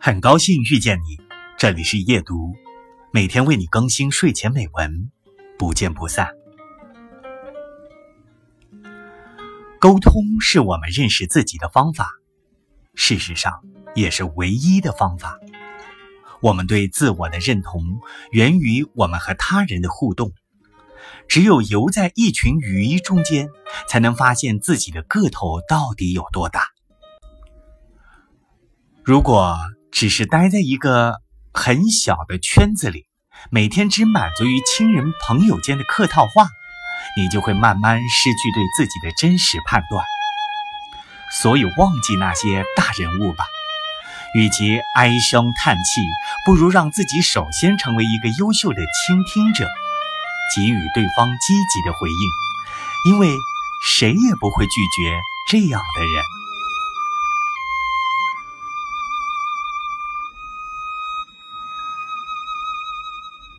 很高兴遇见你，这里是夜读，每天为你更新睡前美文，不见不散。沟通是我们认识自己的方法，事实上也是唯一的方法。我们对自我的认同源于我们和他人的互动，只有游在一群鱼中间，才能发现自己的个头到底有多大。如果只是待在一个很小的圈子里，每天只满足于亲人朋友间的客套话，你就会慢慢失去对自己的真实判断。所以，忘记那些大人物吧。与其唉声叹气，不如让自己首先成为一个优秀的倾听者，给予对方积极的回应，因为谁也不会拒绝这样的人。